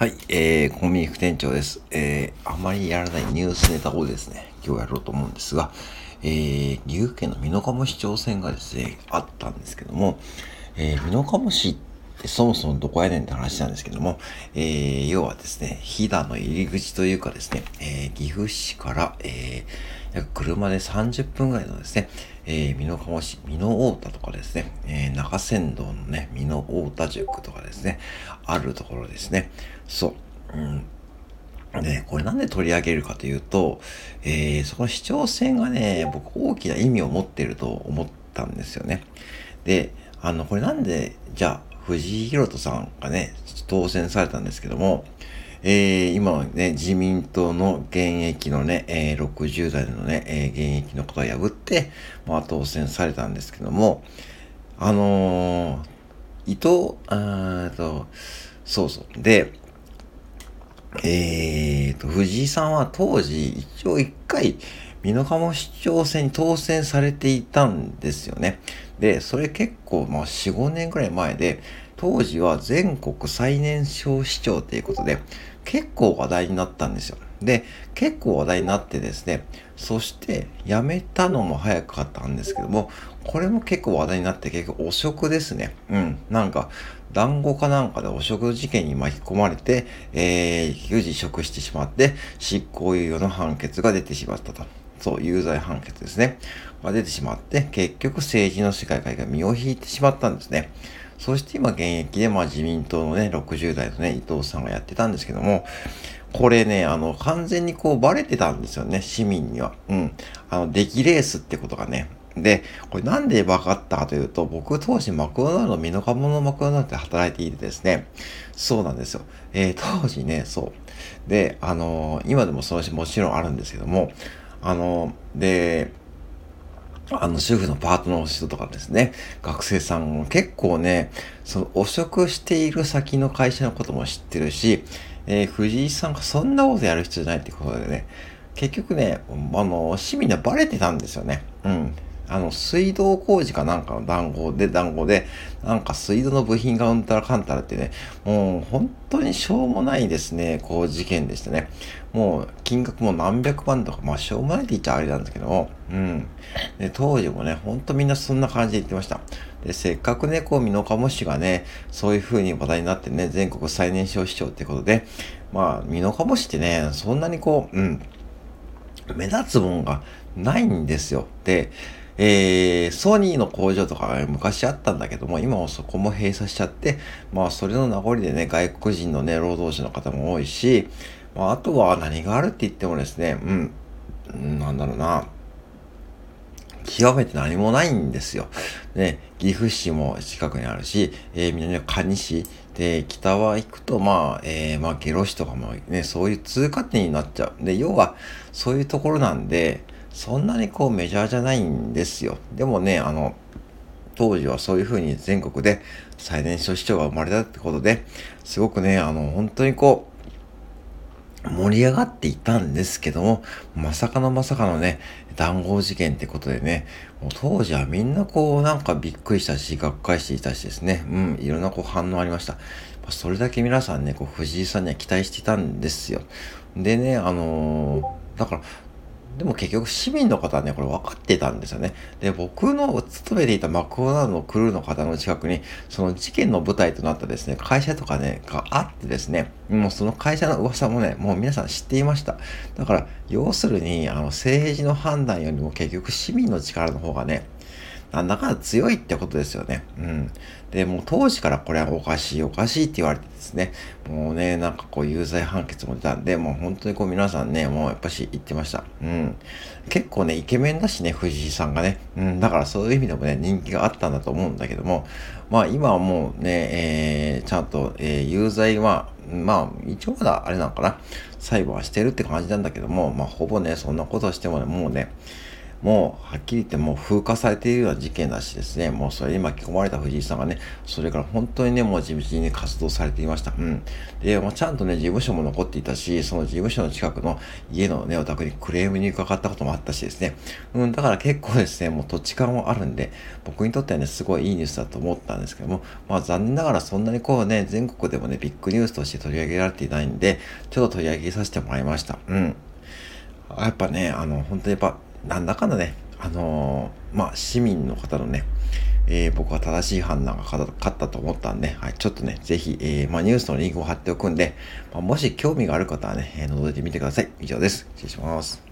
はい、えー、コンビニ副店長です。えー、あまりやらないニュースネタをですね、今日やろうと思うんですが、えー、岐阜県の美濃加茂市長選がですね、あったんですけども、えー、美濃加茂市ってそもそもどこやねんって話なんですけども、えー、要はですね、飛騨の入り口というかですね、えー、岐阜市から、えー、車で30分ぐらいのですね、えー、美濃加茂市、美濃太田とかですね、えー、中山道のね、美濃太田塾とかですね、あるところですね。そう。うんで、これなんで取り上げるかというと、えー、その市長選がね、僕大きな意味を持っていると思ったんですよね。で、あの、これなんで、じゃあ、藤井博人さんがね、当選されたんですけども、えー、今はね、自民党の現役のね、えー、60代のね、えー、現役の方を破って、まあ、当選されたんですけども、あの伊藤、あと、そうそう。で、えっと、藤井さんは当時、一応一回、美濃加茂市長選に当選されていたんですよね。で、それ結構、まあ、4、5年くらい前で、当時は全国最年少市長ということで、結構話題になったんですよ。で、結構話題になってですね、そして辞めたのも早かったんですけども、これも結構話題になって結局汚職ですね。うん。なんか、団子かなんかで汚職事件に巻き込まれて、えー、結辞職してしまって、執行猶予の判決が出てしまったと。そう、有罪判決ですね。が出てしまって、結局政治の世界が身を引いてしまったんですね。そして今現役で、まあ自民党のね、60代のね、伊藤さんがやってたんですけども、これね、あの、完全にこうバレてたんですよね、市民には。うん。あの、出来レースってことがね。で、これなんで分かったかというと、僕当時マクドナルド、ミノカモのマクドナルドで働いていてですね、そうなんですよ。えー、当時ね、そう。で、あのー、今でもそのうちもちろんあるんですけども、あの、で、あの、主婦のパートの人とかですね、学生さんも結構ね、その、汚職している先の会社のことも知ってるし、えー、藤井さんがそんなことやる必要ないってことでね、結局ね、あの、市民にはバレてたんですよね。うん。あの、水道工事かなんかの談合で、談合で、なんか水道の部品がうんたらかんたらってね、もう本当にしょうもないですね、こう事件でしたね。もう金額も何百万とか、まあしょうもないって言っちゃあれなんですけども、うん。で、当時もね、ほんとみんなそんな感じで言ってました。で、せっかくね、こう、美濃加茂市がね、そういう風に話題になってね、全国最年少市長ってことで、まあ、美濃加茂市ってね、そんなにこう、うん、目立つもんがないんですよ。で、えー、ソニーの工場とか昔あったんだけども、今はそこも閉鎖しちゃって、まあそれの名残でね、外国人のね、労働者の方も多いし、まああとは何があるって言ってもですね、うん、なんだろうな、極めて何もないんですよ。ね、岐阜市も近くにあるし、えー、南は蟹市、で、北は行くと、まあ、えー、まあ、下呂市とかもね、そういう通過点になっちゃう。で、要は、そういうところなんで、そんなにこうメジャーじゃないんですよ。でもね、あの、当時はそういうふうに全国で最年少市長が生まれたってことで、すごくね、あの、本当にこう、盛り上がっていたんですけども、まさかのまさかのね、談合事件ってことでね、もう当時はみんなこうなんかびっくりしたし、がっかりしていたしですね、うん、いろんなこう反応ありました。それだけ皆さんね、こう藤井さんには期待してたんですよ。でね、あのー、だからでも結局市民の方はね、これ分かってたんですよね。で、僕の勤めていたマクドナルドのクルーの方の近くに、その事件の舞台となったですね、会社とかね、があってですね、もうその会社の噂もね、もう皆さん知っていました。だから、要するに、あの、政治の判断よりも結局市民の力の方がね、なんだか強いってことですよね。うん。で、もう当時からこれはおかしいおかしいって言われてですね、もうね、なんかこう有罪判決も出たんで、もう本当にこう皆さんね、もうやっぱし言ってました。うん。結構ね、イケメンだしね、藤井さんがね。うん、だからそういう意味でもね、人気があったんだと思うんだけども、まあ今はもうね、えー、ちゃんと、えー、有罪は、まあ一応まだあれなのかな、裁判はしてるって感じなんだけども、まあほぼね、そんなことしてもね、もうね、もうはっきり言ってもう風化されているような事件だしですね、もうそれに巻き込まれた藤井さんがね、それから本当にね、もう地道に活動されていました。うん。で、まあ、ちゃんとね、事務所も残っていたし、その事務所の近くの家のね、お宅にクレームにかかったこともあったしですね、うん、だから結構ですね、もう土地勘もあるんで、僕にとってはね、すごいいいニュースだと思ったんですけども、まあ残念ながらそんなにこうね、全国でもね、ビッグニュースとして取り上げられていないんで、ちょっと取り上げさせてもらいました。うん。やっぱね、あの、本当にやっぱ、なんだかんだね、あのー、まあ、市民の方のね、えー、僕は正しい判断が勝ったと思ったんで、はい、ちょっとね、ぜひ、えー、まあ、ニュースのリンクを貼っておくんで、まあ、もし興味がある方はね、え、覗いてみてください。以上です。失礼します。